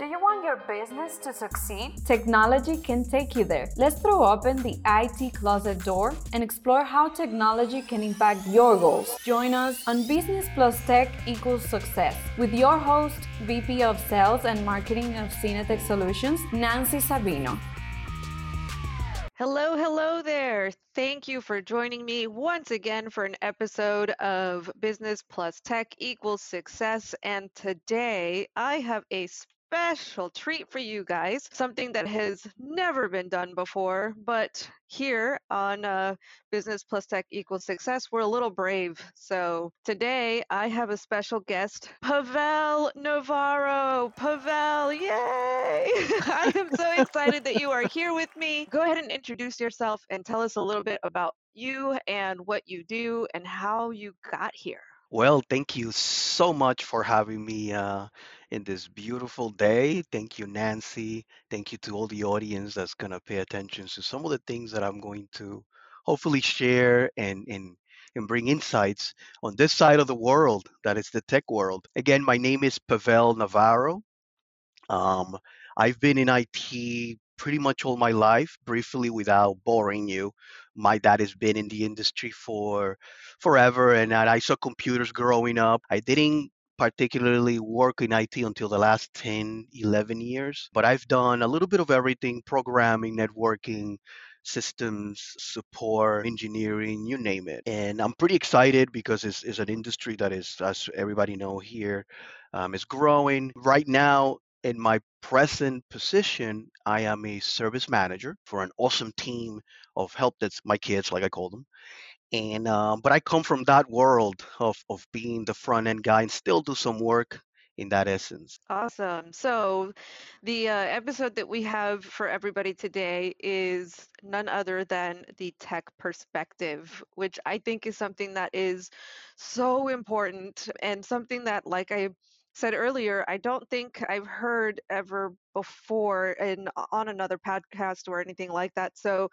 Do you want your business to succeed? Technology can take you there. Let's throw open the IT closet door and explore how technology can impact your goals. Join us on Business Plus Tech equals success with your host, VP of Sales and Marketing of Cinetech Solutions, Nancy Sabino. Hello, hello there. Thank you for joining me once again for an episode of Business Plus Tech equals success. And today I have a special treat for you guys, something that has never been done before. But here on uh, Business Plus Tech Equals Success, we're a little brave. So today I have a special guest, Pavel Navarro. Pavel, yay! I am so excited that you are here with me. Go ahead and introduce yourself and tell us a little bit about you and what you do and how you got here. Well, thank you so much for having me uh, in this beautiful day. Thank you, Nancy. Thank you to all the audience that's going to pay attention to some of the things that I'm going to hopefully share and, and, and bring insights on this side of the world that is the tech world. Again, my name is Pavel Navarro. Um, I've been in IT pretty much all my life, briefly without boring you. My dad has been in the industry for forever, and I saw computers growing up. I didn't particularly work in IT until the last 10, 11 years, but I've done a little bit of everything programming, networking, systems, support, engineering, you name it. And I'm pretty excited because it's, it's an industry that is, as everybody know here, um, is growing. Right now, in my present position, I am a service manager for an awesome team of help that's my kids, like I call them. And um, but I come from that world of of being the front end guy and still do some work in that essence. Awesome. So, the uh, episode that we have for everybody today is none other than the tech perspective, which I think is something that is so important and something that, like I said earlier, I don't think I've heard ever before in on another podcast or anything like that. So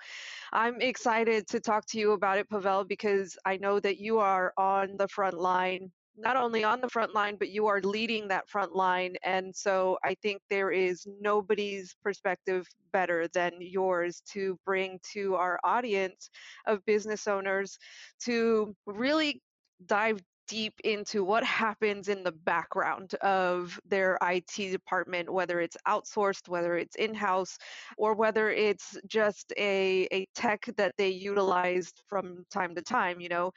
I'm excited to talk to you about it, Pavel, because I know that you are on the front line. Not only on the front line, but you are leading that front line. And so I think there is nobody's perspective better than yours to bring to our audience of business owners to really dive deep into what happens in the background of their IT department, whether it's outsourced, whether it's in house, or whether it's just a, a tech that they utilized from time to time. You know,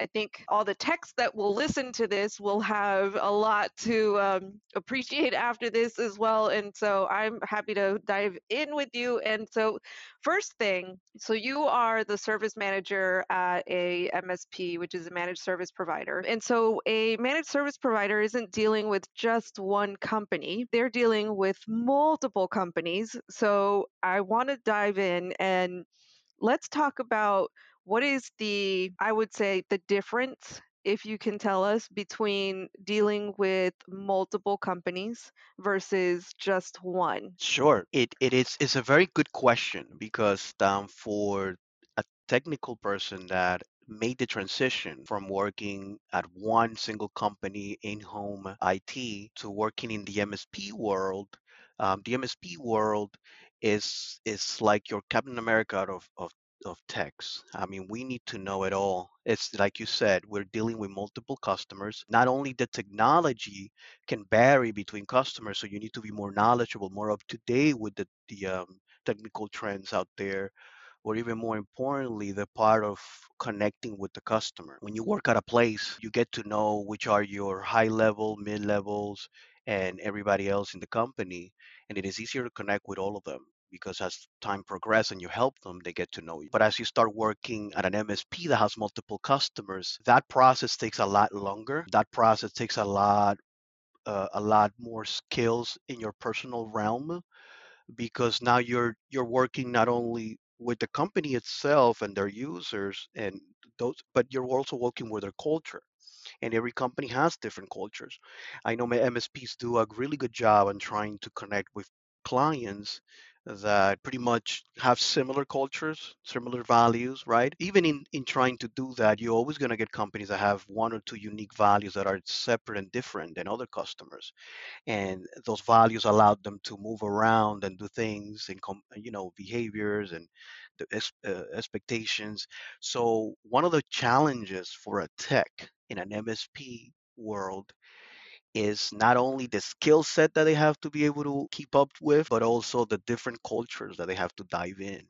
I think all the techs that will listen to this will have a lot to um, appreciate after this as well. And so I'm happy to dive in with you. And so, first thing, so you are the service manager at a MSP, which is a managed service provider. And so a managed service provider isn't dealing with just one company, they're dealing with multiple companies. So I want to dive in and let's talk about what is the, I would say, the difference if you can tell us between dealing with multiple companies versus just one? Sure, it it is it's a very good question because um, for a technical person that made the transition from working at one single company in home IT to working in the MSP world. Um, the MSP world is is like your Captain America of, of of techs. I mean, we need to know it all. It's like you said, we're dealing with multiple customers. Not only the technology can vary between customers, so you need to be more knowledgeable, more up to date with the, the um, technical trends out there or even more importantly, the part of connecting with the customer. When you work at a place, you get to know which are your high level, mid levels, and everybody else in the company. And it is easier to connect with all of them because as time progresses and you help them, they get to know you. But as you start working at an MSP that has multiple customers, that process takes a lot longer. That process takes a lot uh, a lot more skills in your personal realm because now you're you're working not only with the company itself and their users and those but you're also working with their culture and every company has different cultures. I know my msps do a really good job on trying to connect with clients that pretty much have similar cultures, similar values, right? Even in, in trying to do that, you're always going to get companies that have one or two unique values that are separate and different than other customers. And those values allowed them to move around and do things and, com- you know, behaviors and the uh, expectations. So, one of the challenges for a tech in an MSP world is not only the skill set that they have to be able to keep up with, but also the different cultures that they have to dive in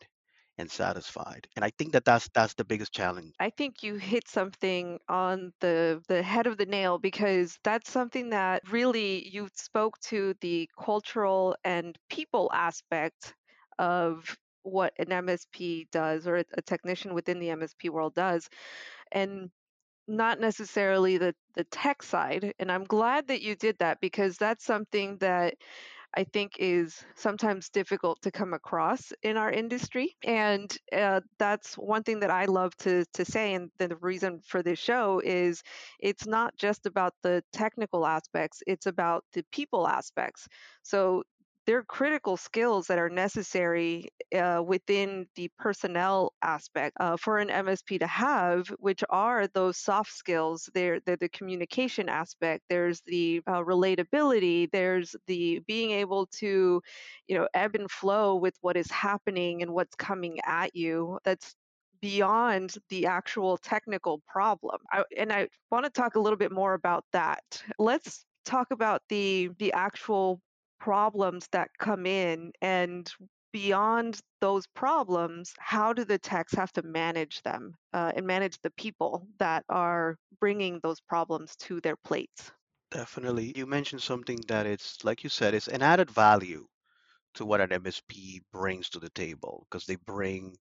and satisfied. And I think that that's that's the biggest challenge. I think you hit something on the the head of the nail because that's something that really you spoke to the cultural and people aspect of what an MSP does or a, a technician within the MSP world does. And not necessarily the the tech side and i'm glad that you did that because that's something that I think is sometimes difficult to come across in our industry. And uh, that's one thing that I love to, to say. And the reason for this show is it's not just about the technical aspects, it's about the people aspects. So they're critical skills that are necessary uh, within the personnel aspect uh, for an MSP to have, which are those soft skills. They're, they're the communication aspect. There's the uh, relatability. There's the being able to, you know, ebb and flow with what is happening and what's coming at you. That's beyond the actual technical problem. I, and I want to talk a little bit more about that. Let's talk about the the actual problems that come in and beyond those problems how do the techs have to manage them uh, and manage the people that are bringing those problems to their plates? Definitely. You mentioned something that it's like you said it's an added value to what an msp brings to the table because they bring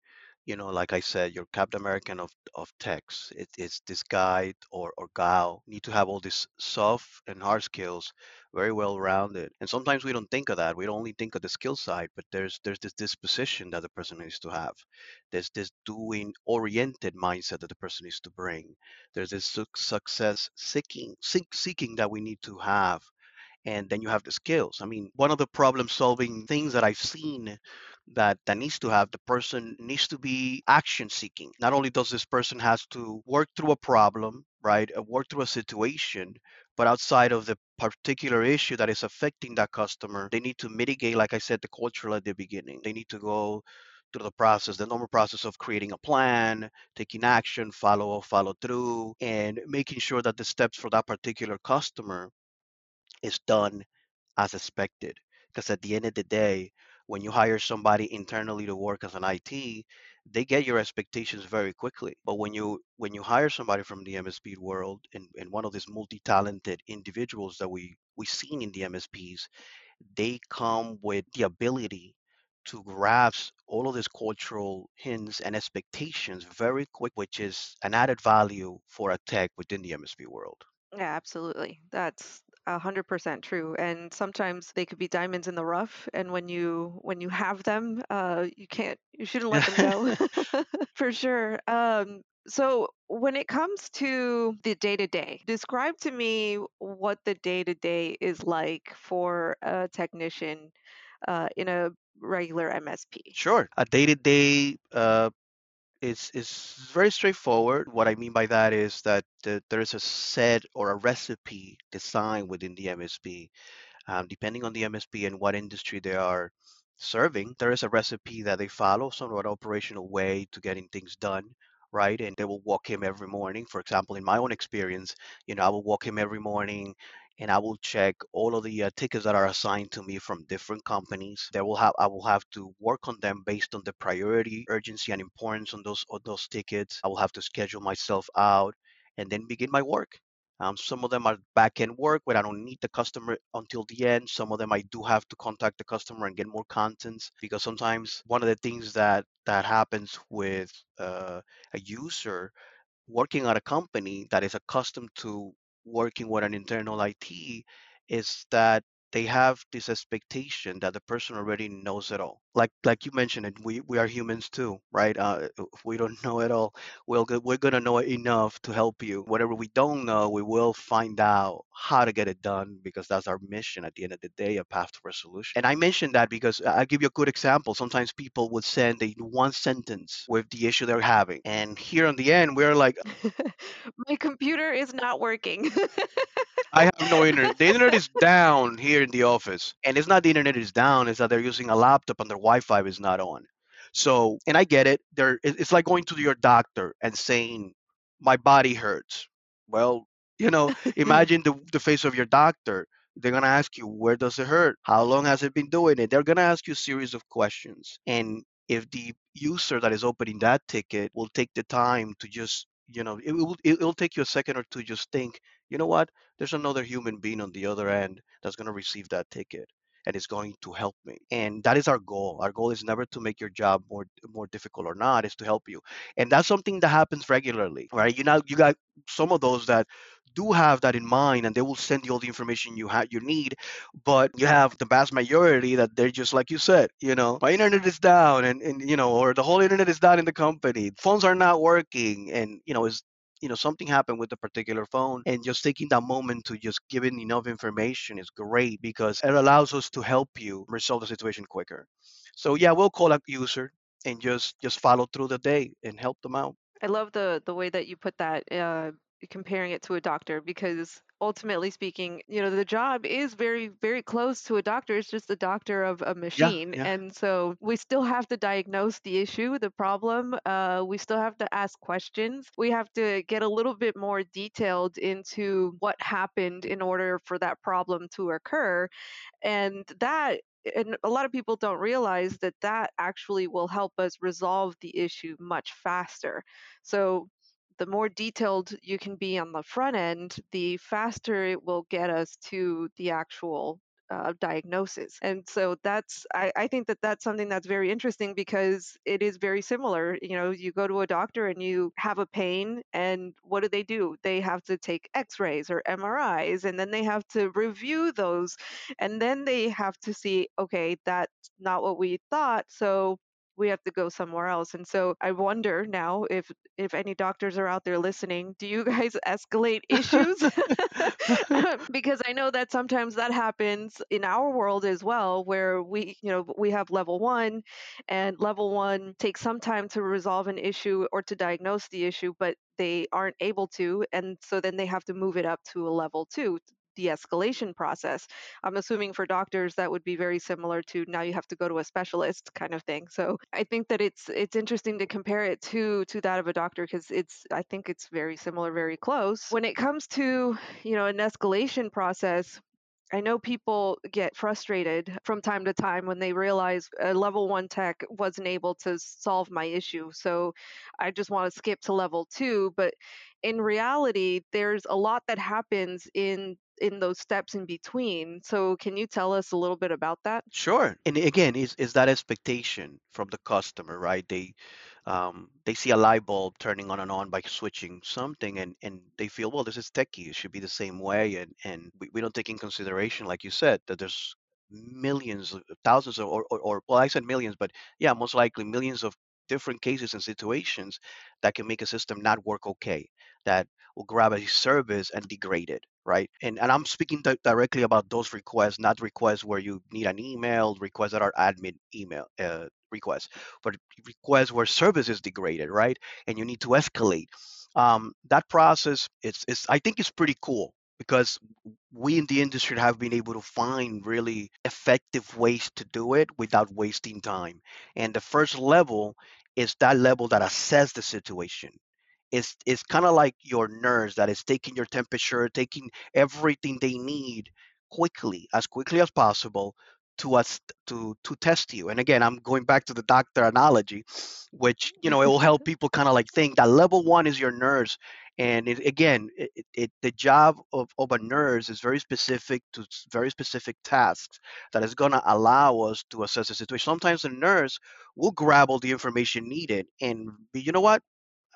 you know, like I said, your Captain American of of techs. It, it's this guy or or gal need to have all these soft and hard skills, very well rounded. And sometimes we don't think of that. We only think of the skill side, but there's there's this disposition that the person needs to have. There's this doing oriented mindset that the person needs to bring. There's this success seeking seeking that we need to have and then you have the skills. I mean, one of the problem solving things that I've seen that that needs to have the person needs to be action seeking. Not only does this person has to work through a problem, right, uh, work through a situation, but outside of the particular issue that is affecting that customer, they need to mitigate, like I said, the culture at the beginning. They need to go through the process, the normal process of creating a plan, taking action, follow follow through, and making sure that the steps for that particular customer is done as expected. Because at the end of the day, when you hire somebody internally to work as an IT, they get your expectations very quickly. But when you when you hire somebody from the MSP world and, and one of these multi-talented individuals that we we've seen in the MSPs, they come with the ability to grasp all of these cultural hints and expectations very quick, which is an added value for a tech within the MSP world. Yeah, absolutely. That's a hundred percent true. And sometimes they could be diamonds in the rough, and when you when you have them, uh, you can't you shouldn't let them go for sure. Um, so when it comes to the day to day, describe to me what the day to day is like for a technician uh, in a regular MSP. Sure. A day to day is is very straightforward. What I mean by that is that the, there is a set or a recipe designed within the MSP. Um, depending on the MSP and what industry they are serving, there is a recipe that they follow, somewhat operational way to getting things done, right? And they will walk him every morning. For example, in my own experience, you know, I will walk him every morning and I will check all of the uh, tickets that are assigned to me from different companies. That will have I will have to work on them based on the priority, urgency, and importance on those on those tickets. I will have to schedule myself out and then begin my work. Um, some of them are back end work where I don't need the customer until the end. Some of them I do have to contact the customer and get more contents because sometimes one of the things that that happens with uh, a user working at a company that is accustomed to working with an internal IT is that they have this expectation that the person already knows it all. Like like you mentioned, it, we we are humans too, right? Uh, if we don't know it all, we'll we're gonna know enough to help you. Whatever we don't know, we will find out how to get it done because that's our mission at the end of the day, a path to resolution. And I mentioned that because I I give you a good example. Sometimes people would send a one sentence with the issue they're having, and here on the end, we're like, My computer is not working. I have no internet. The internet is down here in the office. And it's not the internet is down, it's that they're using a laptop and their Wi-Fi is not on. So, and I get it. There it's like going to your doctor and saying, My body hurts. Well, you know, imagine the, the face of your doctor. They're gonna ask you, where does it hurt? How long has it been doing it? They're gonna ask you a series of questions. And if the user that is opening that ticket will take the time to just, you know, it will it, it'll take you a second or two just think, you know what? there's another human being on the other end that's going to receive that ticket and is going to help me and that is our goal. Our goal is never to make your job more more difficult or not is to help you and that's something that happens regularly right? You know you got some of those that do have that in mind and they will send you all the information you have you need but you have the vast majority that they're just like you said you know my internet is down and, and you know or the whole internet is down in the company. Phones are not working and you know is you know something happened with the particular phone and just taking that moment to just give it enough information is great because it allows us to help you resolve the situation quicker. So yeah we'll call a user and just just follow through the day and help them out. I love the the way that you put that, uh, comparing it to a doctor, because ultimately speaking, you know, the job is very, very close to a doctor. It's just a doctor of a yeah machine. yeah And so we still have to diagnose the issue, the problem. Uh, we still have to ask questions. We have to get a little bit more detailed into what happened in order for that problem to occur and that and a lot of people don't realize that that actually will help us resolve the issue much faster so the more detailed you can be on the front end the faster it will get us to the actual uh, diagnosis. And so that's I, I think that that's something that's very interesting because it is very similar. You know you go to a doctor and you have a pain and what do they do? They have to take x-rays or mris and then they have to review those and then they have to see okay that's not what we thought so we have to go somewhere else and so i wonder now if if any doctors are out there listening do you guys escalate issues? Because i know that sometimes that happens in our world as well where we you know we have level 1 and level 1 takes some time to resolve an issue or to diagnose the issue but they aren't able to and so then they have to move it up to a level 2 de-escalation process. I'm assuming for doctors that would be very similar to now you have to go to a specialist kind of thing. So I think that it's it's interesting to compare it to to that of a doctor because it's I think it's very similar, very close. When it comes to you know an escalation process, I know people get frustrated from time to time when they realize a level one tech wasn't able to solve my issue. So I just want to skip to level two. But in reality, there's a lot that happens in in those steps in between. So can you tell us a little bit about that? Sure. And again, is is that expectation from the customer, right? They um, they see a light bulb turning on and on by switching something, and and they feel, well, this is techie. It should be the same way, and and we, we don't take in consideration, like you said, that there's millions, thousands or, or or well, I said millions, but yeah, most likely millions of different cases and situations that can make a system not work okay, that will grab a service and degrade it right? And and I'm speaking di- directly about those requests, not requests where you need an email, requests that are admin email uh, requests, but requests where service is degraded, right? And you need to escalate. Um, that process, it's, it's I think it's pretty cool because we in the industry have been able to find really effective ways to do it without wasting time. And the first level is that level that assess the situation it's it's kind of like your nurse that is taking your temperature, taking everything they need quickly, as quickly as possible to us to to test you. And again, I'm going back to the doctor analogy, which you know it will help people kind of like think that level one is your nurse. And it, again, it, it, the job of, of a nurse is very specific to very specific tasks that is going to allow us to assess the situation. Sometimes the nurse will grab all the information needed and be, you know what?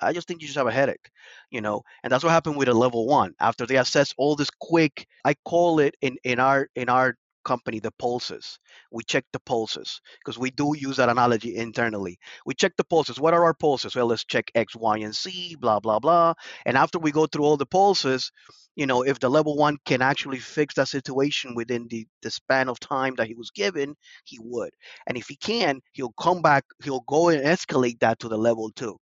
I just think you just have a headache, you know, and that's what happened with a level one. After they assess all this quick, I call it in in our in our company the pulses. We check the pulses because we do use that analogy internally. We check the pulses. What are our pulses? Well, let's check X, Y, and Z, blah, blah, blah. And after we go through all the pulses, you know, if the level one can actually fix that situation within the, the span of time that he was given, he would. And if he can, he'll come back, he'll go and escalate that to the level two.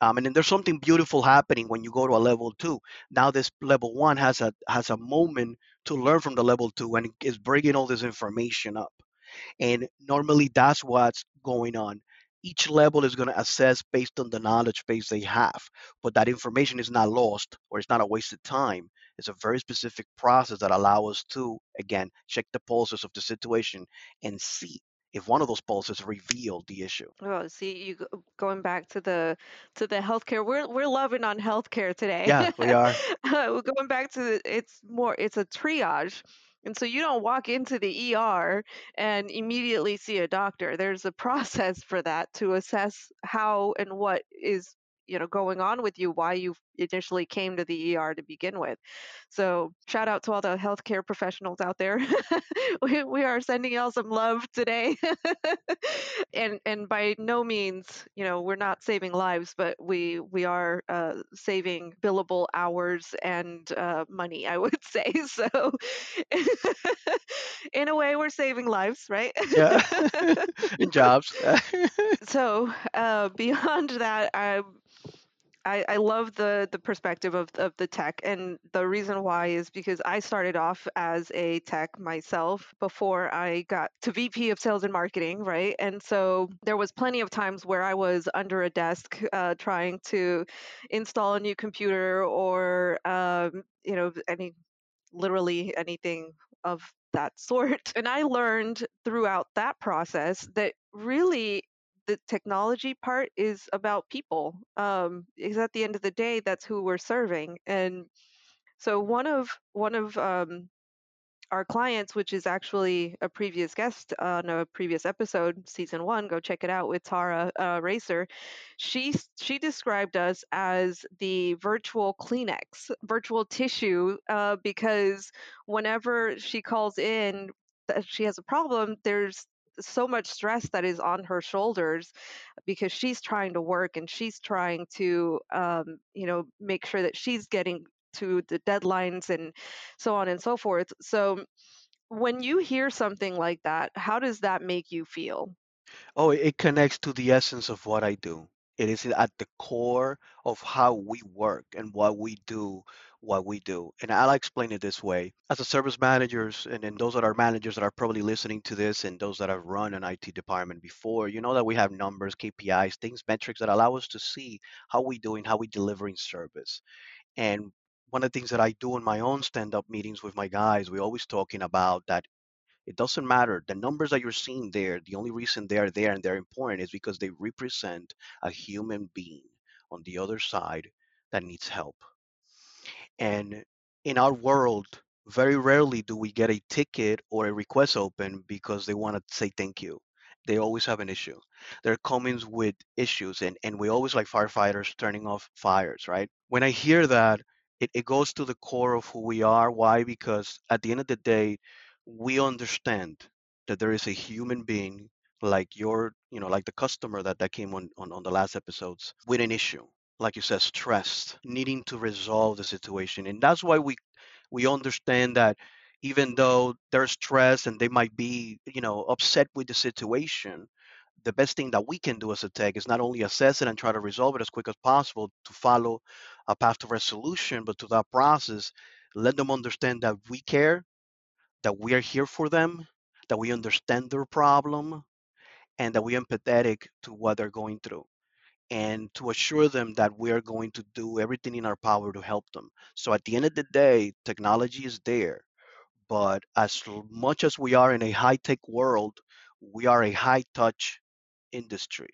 Um, and then there's something beautiful happening when you go to a level two. Now this level one has a has a moment to learn from the level two and is bringing all this information up. And normally that's what's going on. Each level is going to assess based on the knowledge base they have, but that information is not lost or it's not a wasted time. It's a very specific process that allows us to, again, check the pulses of the situation and see if one of those pulses revealed the issue. Oh, see, you going back to the to the healthcare. We're we're loving on healthcare today. Yeah, we are. We're going back to the, it's more it's a triage. And so you don't walk into the ER and immediately see a doctor. There's a process for that to assess how and what is you know going on with you why you initially came to the ER to begin with. So shout out to all the healthcare professionals out there. we, we are sending y'all some love today. and and by no means, you know, we're not saving lives, but we we are uh, saving billable hours and uh, money, I would say. So in a way, we're saving lives, right? Yeah, in jobs. so uh, beyond that, I I, I love the the perspective of, of the tech and the reason why is because I started off as a tech myself before I got to VP of sales and marketing, right? And so there was plenty of times where I was under a desk uh, trying to install a new computer or um, you know any literally anything of that sort. And I learned throughout that process that really the technology part is about people. Um, because at the end of the day, that's who we're serving. And so one of one of um, our clients, which is actually a previous guest on a previous episode, season one, go check it out with Tara uh, Racer. She she described us as the virtual Kleenex, virtual tissue, uh, because whenever she calls in that she has a problem, there's so much stress that is on her shoulders because she's trying to work and she's trying to um, you know make sure that she's getting to the deadlines and so on and so forth so when you hear something like that how does that make you feel Oh, it connects to the essence of what I do. It is at the core of how we work and what we do, what we do. And I'll explain it this way. As a service managers, and, and those that are managers that are probably listening to this, and those that have run an IT department before, you know that we have numbers, KPIs, things, metrics that allow us to see how we doing, how we delivering service. And one of the things that I do in my own stand-up meetings with my guys, we're always talking about that it doesn't matter. The numbers that you're seeing there, the only reason they're there and they're important is because they represent a human being on the other side that needs help. And in our world, very rarely do we get a ticket or a request open because they want to say thank you. They always have an issue. They're coming with issues, and, and we always like firefighters turning off fires, right? When I hear that, it, it goes to the core of who we are. Why? Because at the end of the day, we understand that there is a human being like your you know like the customer that that came on, on on the last episodes with an issue like you said stressed needing to resolve the situation. And that's why we we understand that even though they're stressed and they might be you know upset with the situation the best thing that we can do as a tech is not only assess it and try to resolve it as quick as possible to follow a path to resolution but to that process let them understand that we care that we are here for them, that we understand their problem, and that we're empathetic to what they're going through, and to assure them that we are going to do everything in our power to help them. So at the end of the day, technology is there, but as much as we are in a high tech world, we are a high touch industry.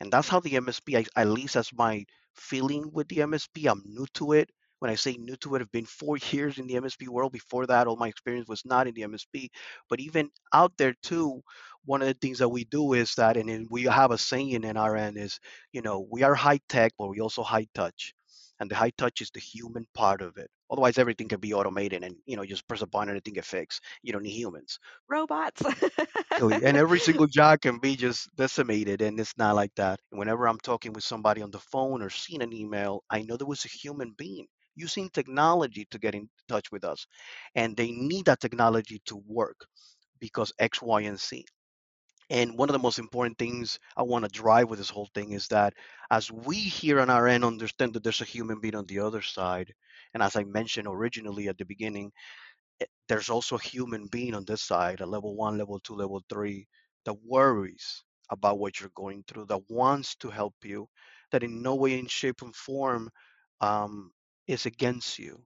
And that's how the MSP, at least as my feeling with the MSP, I'm new to it. When I say new to it, I've been four years in the MSP world. Before that, all my experience was not in the MSP. But even out there too, one of the things that we do is that, and we have a saying in our end is, you know, we are high tech, but we also high touch. and the high touch is the human part of it. Otherwise, everything can be automated, and you know, just press a button and everything get fixed. You don't need humans. Robots. And every single job can be just decimated, and it's not like that. Whenever I'm talking with somebody on the phone or seeing an email, I know there was a human being using technology to get in touch with us, and they need that technology to work because X, Y, and Z. And one of the most important things I want to drive with this whole thing is that as we here on our end understand that there's a human being on the other side, and as I mentioned originally at the beginning, eh, there's also a human being on this side, a level one, level two, level three, that worries about what you're going through, that wants to help you, that in no way, in shape, and form um, is against you.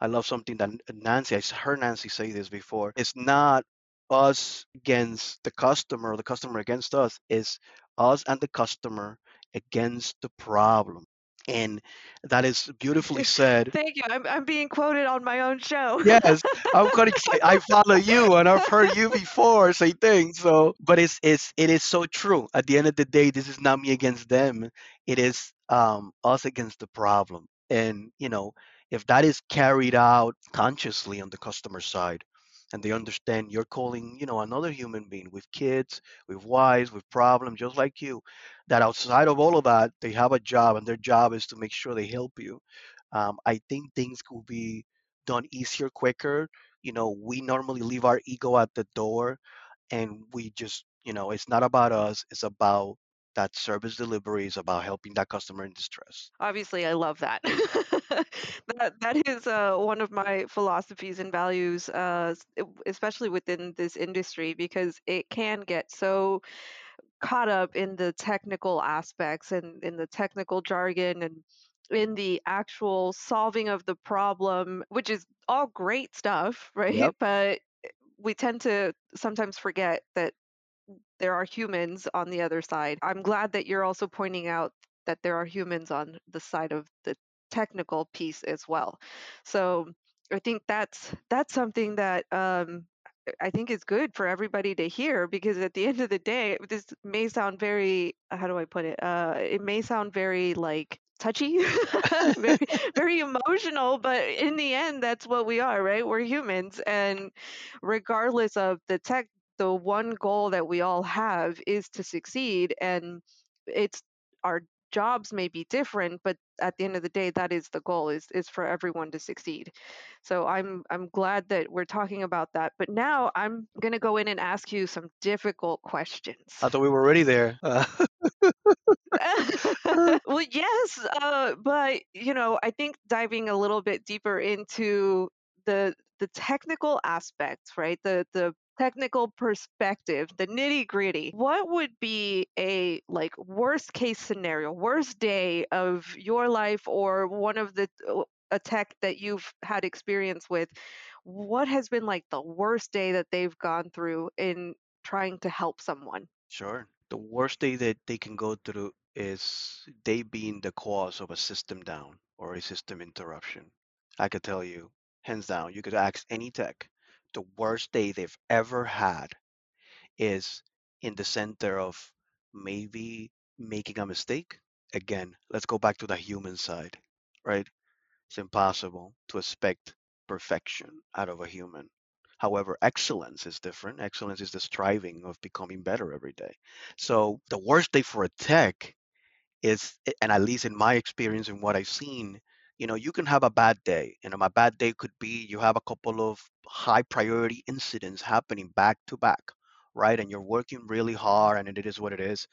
I love something that Nancy, I heard Nancy say this before. It's not us against the customer or the customer against us, it's us and the customer against the problem. And that is beautifully said. Thank you. I'm, I'm being quoted on my own show. Yes, I'm quite excited. I follow you and I've heard you before say things. So, but it's it's it is so true. At the end of the day, this is not me against them. It is um, us against the problem. And you know, if that is carried out consciously on the customer side, and they understand you're calling, you know, another human being with kids, with wives, with problems, just like you, that outside of all of that, they have a job, and their job is to make sure they help you. Um, I think things could be done easier, quicker. You know, we normally leave our ego at the door, and we just, you know, it's not about us. It's about that service delivery. is about helping that customer in distress. Obviously, I love that. that that is uh, one of my philosophies and values, uh, especially within this industry, because it can get so caught up in the technical aspects and in the technical jargon and in the actual solving of the problem, which is all great stuff, right? Yep. But we tend to sometimes forget that there are humans on the other side. I'm glad that you're also pointing out that there are humans on the side of the technical piece as well. So I think that's that's something that um, I think is good for everybody to hear because at the end of the day, this may sound very, how do I put it? Uh, it may sound very like touchy, very very emotional, but in the end, that's what we are, right? We're humans, and regardless of the tech, the one goal that we all have is to succeed, and it's our jobs may be different, but at the end of the day, that is the goal is is for everyone to succeed. So I'm I'm glad that we're talking about that. But now I'm gonna go in and ask you some difficult questions. I thought we were already there. Uh, well, yes, uh, but you know, I think diving a little bit deeper into the the technical aspects, right? The the technical perspective, the nitty gritty. What would be a like worst case scenario, worst day of your life, or one of the uh, a tech that you've had experience with? What has been like the worst day that they've gone through in trying to help someone? sure. The worst day that they can go through is they being the cause of a system down or a system interruption. I could tell you, hands down, you could ask any tech, the worst day they've ever had is in the center of maybe making a mistake. Again, let's go back to the human side, right? It's impossible to expect perfection out of a human. However, excellence is different. Excellence is the striving of becoming better every day. So the worst day for a tech is, and at least in my experience and what I've seen, you know, you can have a bad day. You know, my bad day could be you have a couple of high priority incidents happening back to back, right? And you're working really hard and it is what it is.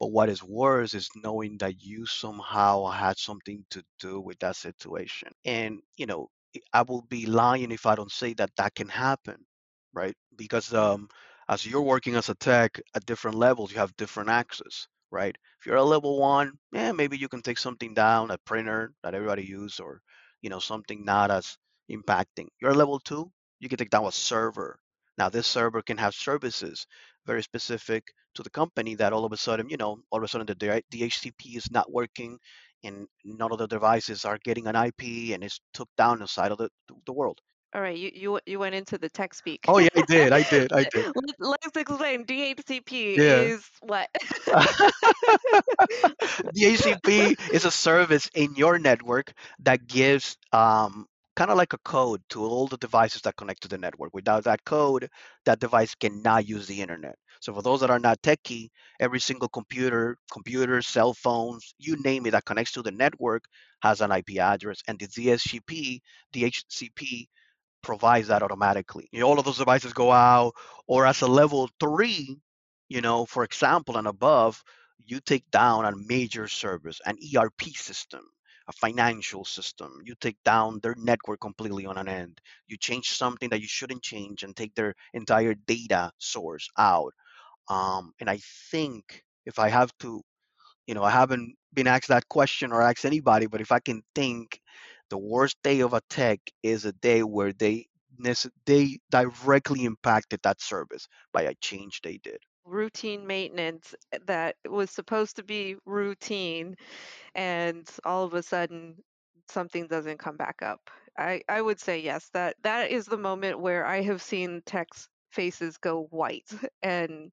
But what is worse is knowing that you somehow had something to do with that situation. And, you know, I will be lying if I don't say that that can happen, right? Because um, as you're working as a tech at different levels, you have different access, right? If you're a level one, yeah, maybe you can take something down, a printer that everybody use, or, you know, something not as impacting. You're a level two, you can take down a server. Now, this server can have services very specific to the company that all of a sudden, you know, all of a sudden the DHCP is not working and none of the devices are getting an IP and it's took down the side of the, the world. All right, you you you went into the tech speak. Oh yeah, I did. I did. I did. Let, let's explain. DHCP Yeah. is what? DHCP is a service in your network that gives um, kind of like a code to all the devices that connect to the network. Without that code, that device cannot use the internet. So for those that are not techie, every single computer, computers, cell phones, you name it, that connects to the network has an IP address, and the DHCP, DHCP provides that automatically. You know, all of those devices go out, or as a level three, you know, for example, and above, you take down a major service, an ERP system, a financial system. You take down their network completely on an end. You change something that you shouldn't change and take their entire data source out. Um, and I think if I have to, you know, I haven't been asked that question or asked anybody, but if I can think, the worst day of a tech is a day where they they directly impacted that service by a change they did. Routine maintenance eh, that was supposed to be routine, and all of a sudden something doesn't come back up. I I would say yes. That that is the moment where I have seen tech's faces go white, and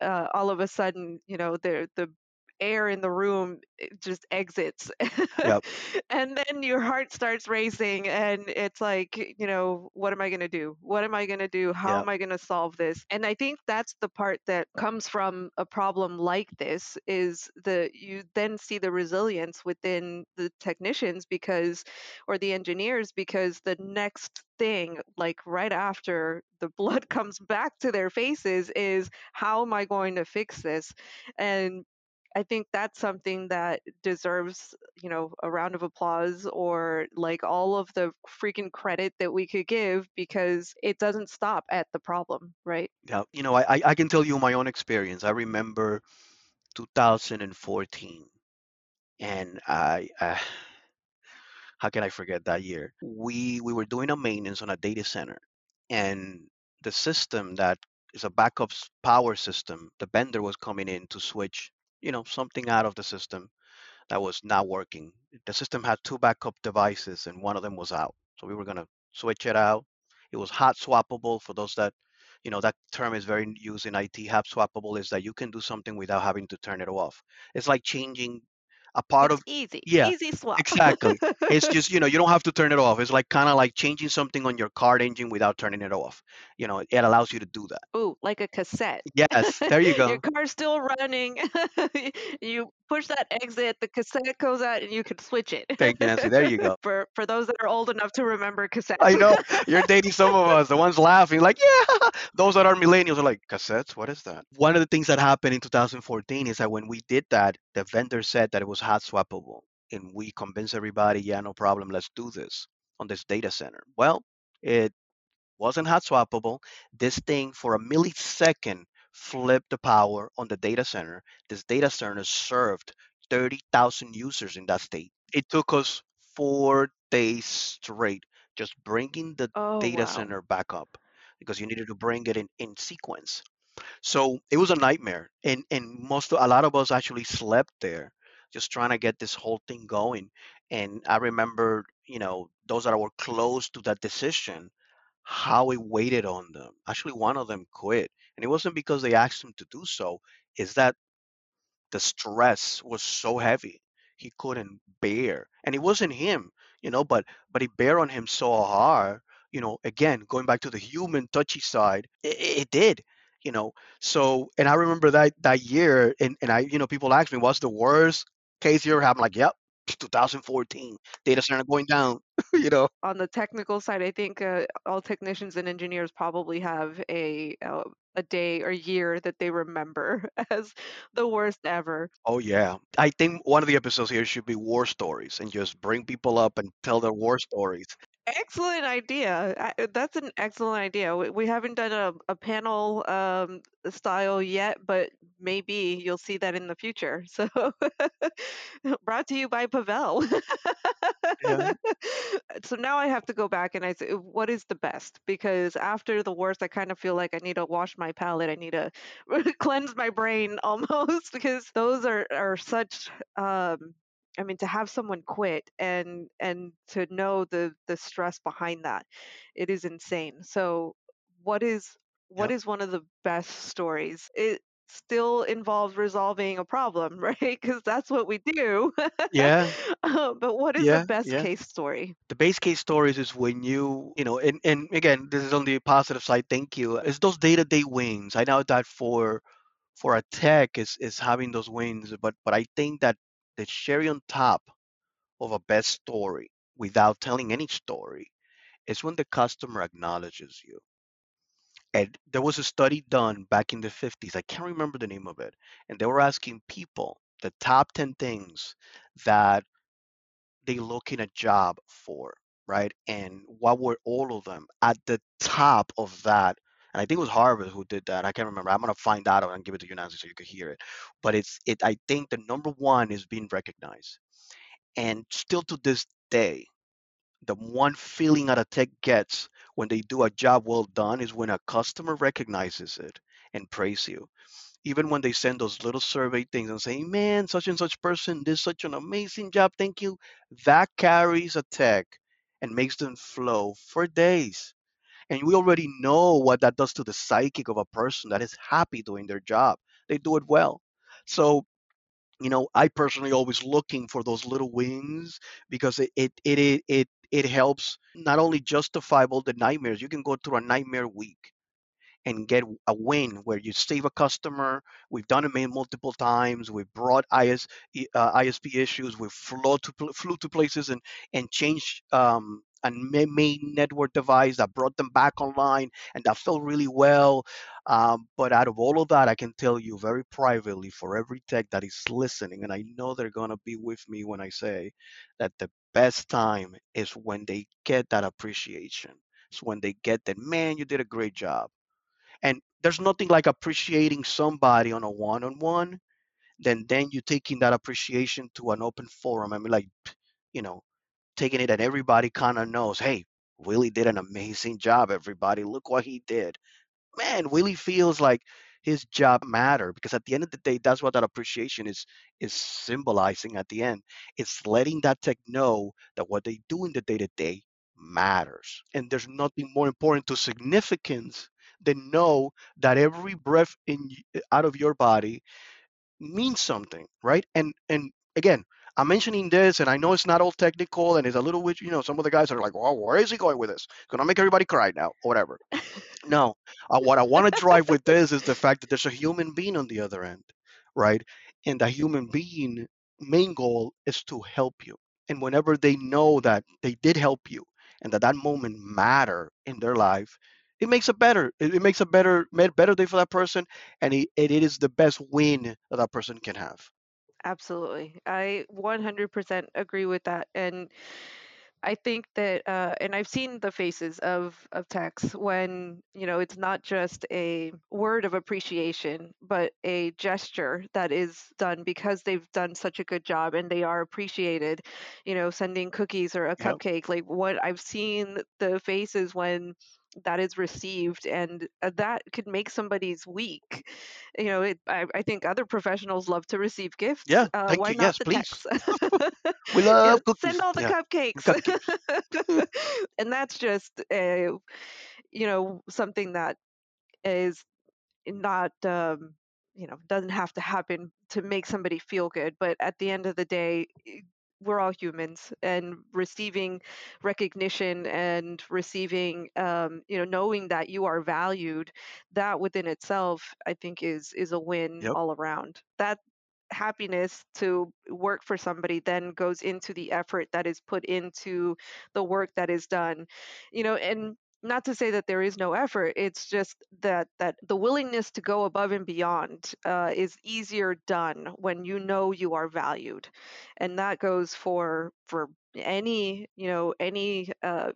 uh, all of a sudden, you know, the the air in the room just exits. Yep. and then your heart starts racing and it's like you know what am i going to do? What am i going to do? How Yep. am i going to solve this? And i think that's the part that comes from a problem like this is the you then see the resilience within the technicians because or the engineers because the next thing like right after the blood comes back to their faces is how am i going to fix this? And I think that's something that deserves, you know, a round of applause or like all of the freaking credit that we could give because it doesn't stop at the problem, right? Yeah. You know, I I can tell you my own experience. I remember 2014, and I. Uh, how can I forget that year? We we were doing a maintenance on a data center, and the system that is a backup power system, the vendor was coming in to switch, you know, something out of the system that was not working. The system had two backup devices, and one of them was out. So we were gonna switch it out. It was hot swappable for those that, you know, that term is very used in IT. Hot swappable is that you can do something without having to turn it off. It's like changing a part It's of, easy, yeah, easy swap. exactly. It's just, you know, you don't have to turn it off. It's like kind of like changing something on your car engine without turning it off. You know, it allows you to do that. Ooh, like a cassette. Yes, there you go. Your car's still running. you push that exit, the cassette goes out, and you can switch it. Thank you, Nancy. There you go. for for those that are old enough to remember cassettes. I know you're dating some of us. The ones laughing, like, yeah. Those that are millennials are like, cassettes? What is that? One of the things that happened in 2014 is that when we did that, the vendor said that it was hot swappable. And we convinced everybody, yeah, no problem, let's do this on this data center. Well, it wasn't hot swappable. This thing, for a millisecond, flipped the power on the data center. This data center served 30,000 users in that state. It took us four days straight just bringing the oh data wow. center back up because you needed to bring it in, in sequence. So it was a nightmare. And, and most, a lot of us actually slept there just trying to get this whole thing going. And I remember, you know, those that were close to that decision how it waited on them. Actually, one of them quit, and it wasn't because they asked him to do so. Is that the stress was so heavy he couldn't bear, and it wasn't him, you know, but but it bear on him so hard. You know, again, going back to the human touchy side, it, it did. You know, so and I remember that that year, and and I, you know, people ask me, what's the worst case you ever had? I'm like, yep, 2014, data center going down. you know, on the technical side, I think uh, all technicians and engineers probably have a uh, a day or year that they remember as the worst ever. Oh yeah. I think one of the episodes here should be war stories and just bring people up and tell their war stories. Excellent idea. I, that's an excellent idea. We, we haven't done a, a panel um, style yet, but maybe you'll see that in the future. So, brought to you by Pavel. Yeah. so now I have to go back and I say, what is the best? Because after the worst, I kind of feel like I need to wash my palate. I need to cleanse my brain almost because those are are such um, I mean, to have someone quit and and to know the the stress behind that, it is insane. So, what is what Yep. is one of the best stories? It still involves resolving a problem, right? Because that's what we do. Yeah. Uh, but what is the best Yeah. case story? The base case stories is when you, you know, and, and again, this is on the positive side. Thank you. It's those day-to-day wins. I know that for for a tech is is having those wins, but but I think that the cherry on top of a best story without telling any story is when the customer acknowledges you. And there was a study done back in the 50s. I can't remember the name of it. And they were asking people the top 10 things that they look in a job for, right? And what were all of them? At the top of that, and I think it was Harvard who did that. I can't remember. I'm gonna find out and give it to you, Nancy, so you could hear it. But it's it. I think the number one is being recognized, and still to this day, the one feeling that a tech gets when they do a job well done is when a customer recognizes it and praise you even when they send those little survey things and say, man, such and such person did such an amazing job, thank you, that carries a tech and makes them flow for days. And we already know what that does to the psychic of a person that is happy doing their job. They do it well. So, you know, I personally always looking for those little wins because it it it it it, helps not only justify all the nightmares. You can go through a nightmare week and get a win where you save a customer. We've done it multiple times. We've brought IS, uh, ISP issues. We've flew to flew to places and and changed um, a main network device that brought them back online, and that felt really well. Um, but out of all of that, I can tell you very privately for every tech that is listening, and I know they're gonna be with me when I say that the best time is when they get that appreciation. It's when they get that, man, you did a great job and there's nothing like appreciating somebody on a one-on-one Then, then you taking that appreciation to an open forum. I mean, like, you know, taking it and everybody kind of knows, hey, Willie did an amazing job. Everybody, look what he did. Man, Willie feels like his job matter because at the end of the day, that's what that appreciation is is symbolizing. At the end, it's letting that tech know that what they do in the day to day matters, and there's nothing more important to significance than know that every breath in out of your body means something, right? And and again, I'm mentioning this, and I know it's not all technical, and it's a little bit, you know, some of the guys are like, "Well, where is he going with this? Gonna make everybody cry now, or whatever." No, uh, what I want to drive with this is the fact that there's a human being on the other end, right? And the human being main goal is to help you. And whenever they know that they did help you and that that moment matter in their life, it makes a better it, it makes a better better day for that person, and it, it is the best win that that person can have. Absolutely. I 100% agree with that. And I think that, uh, and I've seen the faces of of techs when you know it's not just a word of appreciation, but a gesture that is done because they've done such a good job and they are appreciated. You know, sending cookies or a Yep. cupcake. Like what I've seen the faces when that is received and uh, that could make somebody's week you know it, I, I think other professionals love to receive gifts Yeah, uh, thank why you. not Yes, the please. We yeah, love cookies. send all the Yeah, cupcakes. cupcakes. and that's just uh, you know something that is not um, you know doesn't have to happen to make somebody feel good but at the end of the day i- we're all humans and receiving recognition and receiving um, you know knowing that you are valued that within itself i think is is a win Yep, all around. That happiness to work for somebody then goes into the effort that is put into the work that is done you know and not to say that there is no effort it's just that that the willingness to go above and beyond uh, is easier done when you know you are valued. And that goes for for any you know any uh,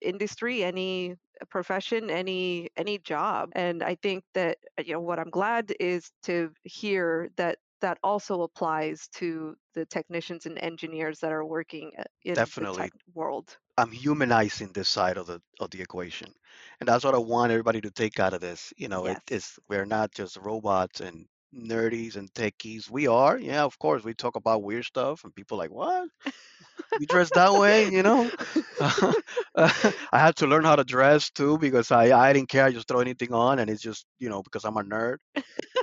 industry any profession any any job. And i think that uh, you know what i'm glad is to hear that that also applies to the technicians and engineers that are working uh, in the definitely. tech world I'm humanizing this side of the of the equation, and that's what I want everybody to take out of this. You know, it yes is we're not just robots and nerdies and techies. We are, yeah, of course. We talk about weird stuff, and people like, what? You dress that way, you know? I had to learn how to dress too because I I didn't care. I just throw anything on, and it's just you know because I'm a nerd.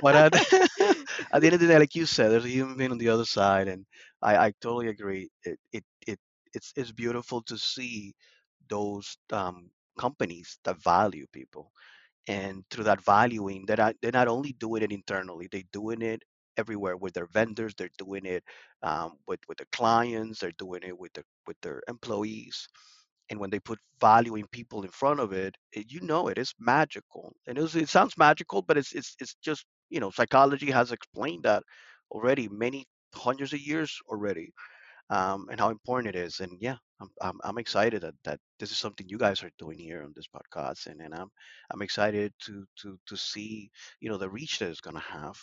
But at, at the end of the day, like you said, there's a human being on the other side, and I, I totally agree. It, it it it's it's beautiful to see those um, companies that value people, and through that valuing, that they're they're not only doing it internally, they're doing it everywhere with their vendors. They're doing it um, with with their clients. They're doing it with their with their employees and when they put value in people in front of it, it you know it is magical. And it, was, it sounds magical, but it's it's it's just you know psychology has explained that already many hundreds of years already um, and how important it is. And yeah, I'm, I'm, I'm excited that, that this is something you guys are doing here on this podcast, and, and I'm I'm excited to to to see you know the reach that it's gonna have,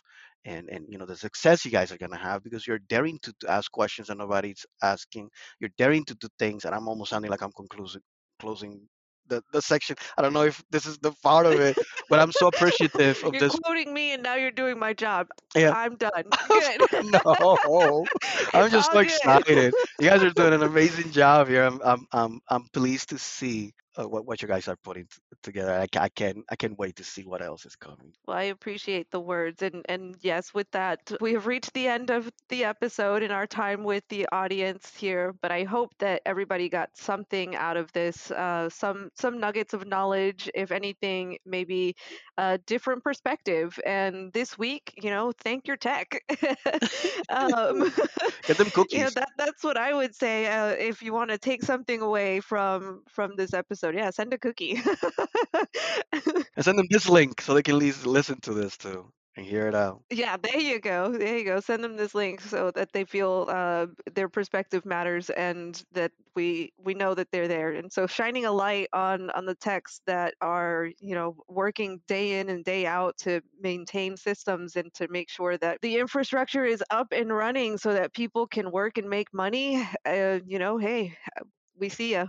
and and you know the success you guys are gonna have because you're daring to, to ask questions that nobody's asking. You're daring to do things, and I'm almost sounding like I'm concluding closing the, the section. I don't know if this is the part of it, but I'm so appreciative of You're this. quoting me, and now you're doing my job. Yeah. I'm done. Good. no, I'm just so good. excited. You guys are doing an amazing job here. I'm I'm I'm, I'm pleased to see uh, what what you guys are putting t- together. I, I can I can't wait to see what else is coming. Well, I appreciate the words. And, and yes, with that, we have reached the end of the episode in our time with the audience here. But I hope that everybody got something out of this, uh, some some nuggets of knowledge, if anything, maybe a different perspective. And this week, you know, thank your tech. um, Get them you know cookies that that's what I would say. Uh, if you want to take something away from from this episode, yeah, send a cookie. and send them this link so they can at least listen to this too and hear it out. Yeah, there you go. There you go. Send them this link so that they feel uh, their perspective matters and that we we know that they're there. And so shining a light on on the techs that are you know working day in and day out to maintain systems and to make sure that the infrastructure is up and running so that people can work and make money. Uh, you know, hey, we see you.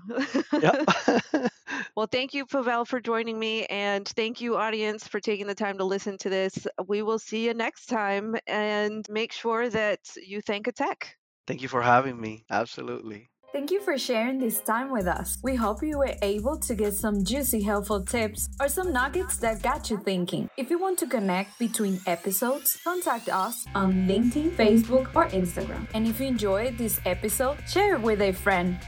Yep. Well, thank you, Pavel, for joining me. And thank you, audience, for taking the time to listen to this. We will see you next time and make sure that you thank a tech. Thank you for having me. Absolutely. Thank you for sharing this time with us. We hope you were able to get some juicy, helpful tips or some nuggets that got you thinking. If you want to connect between episodes, contact us on LinkedIn, Facebook, or Instagram. And if you enjoyed this episode, share it with a friend.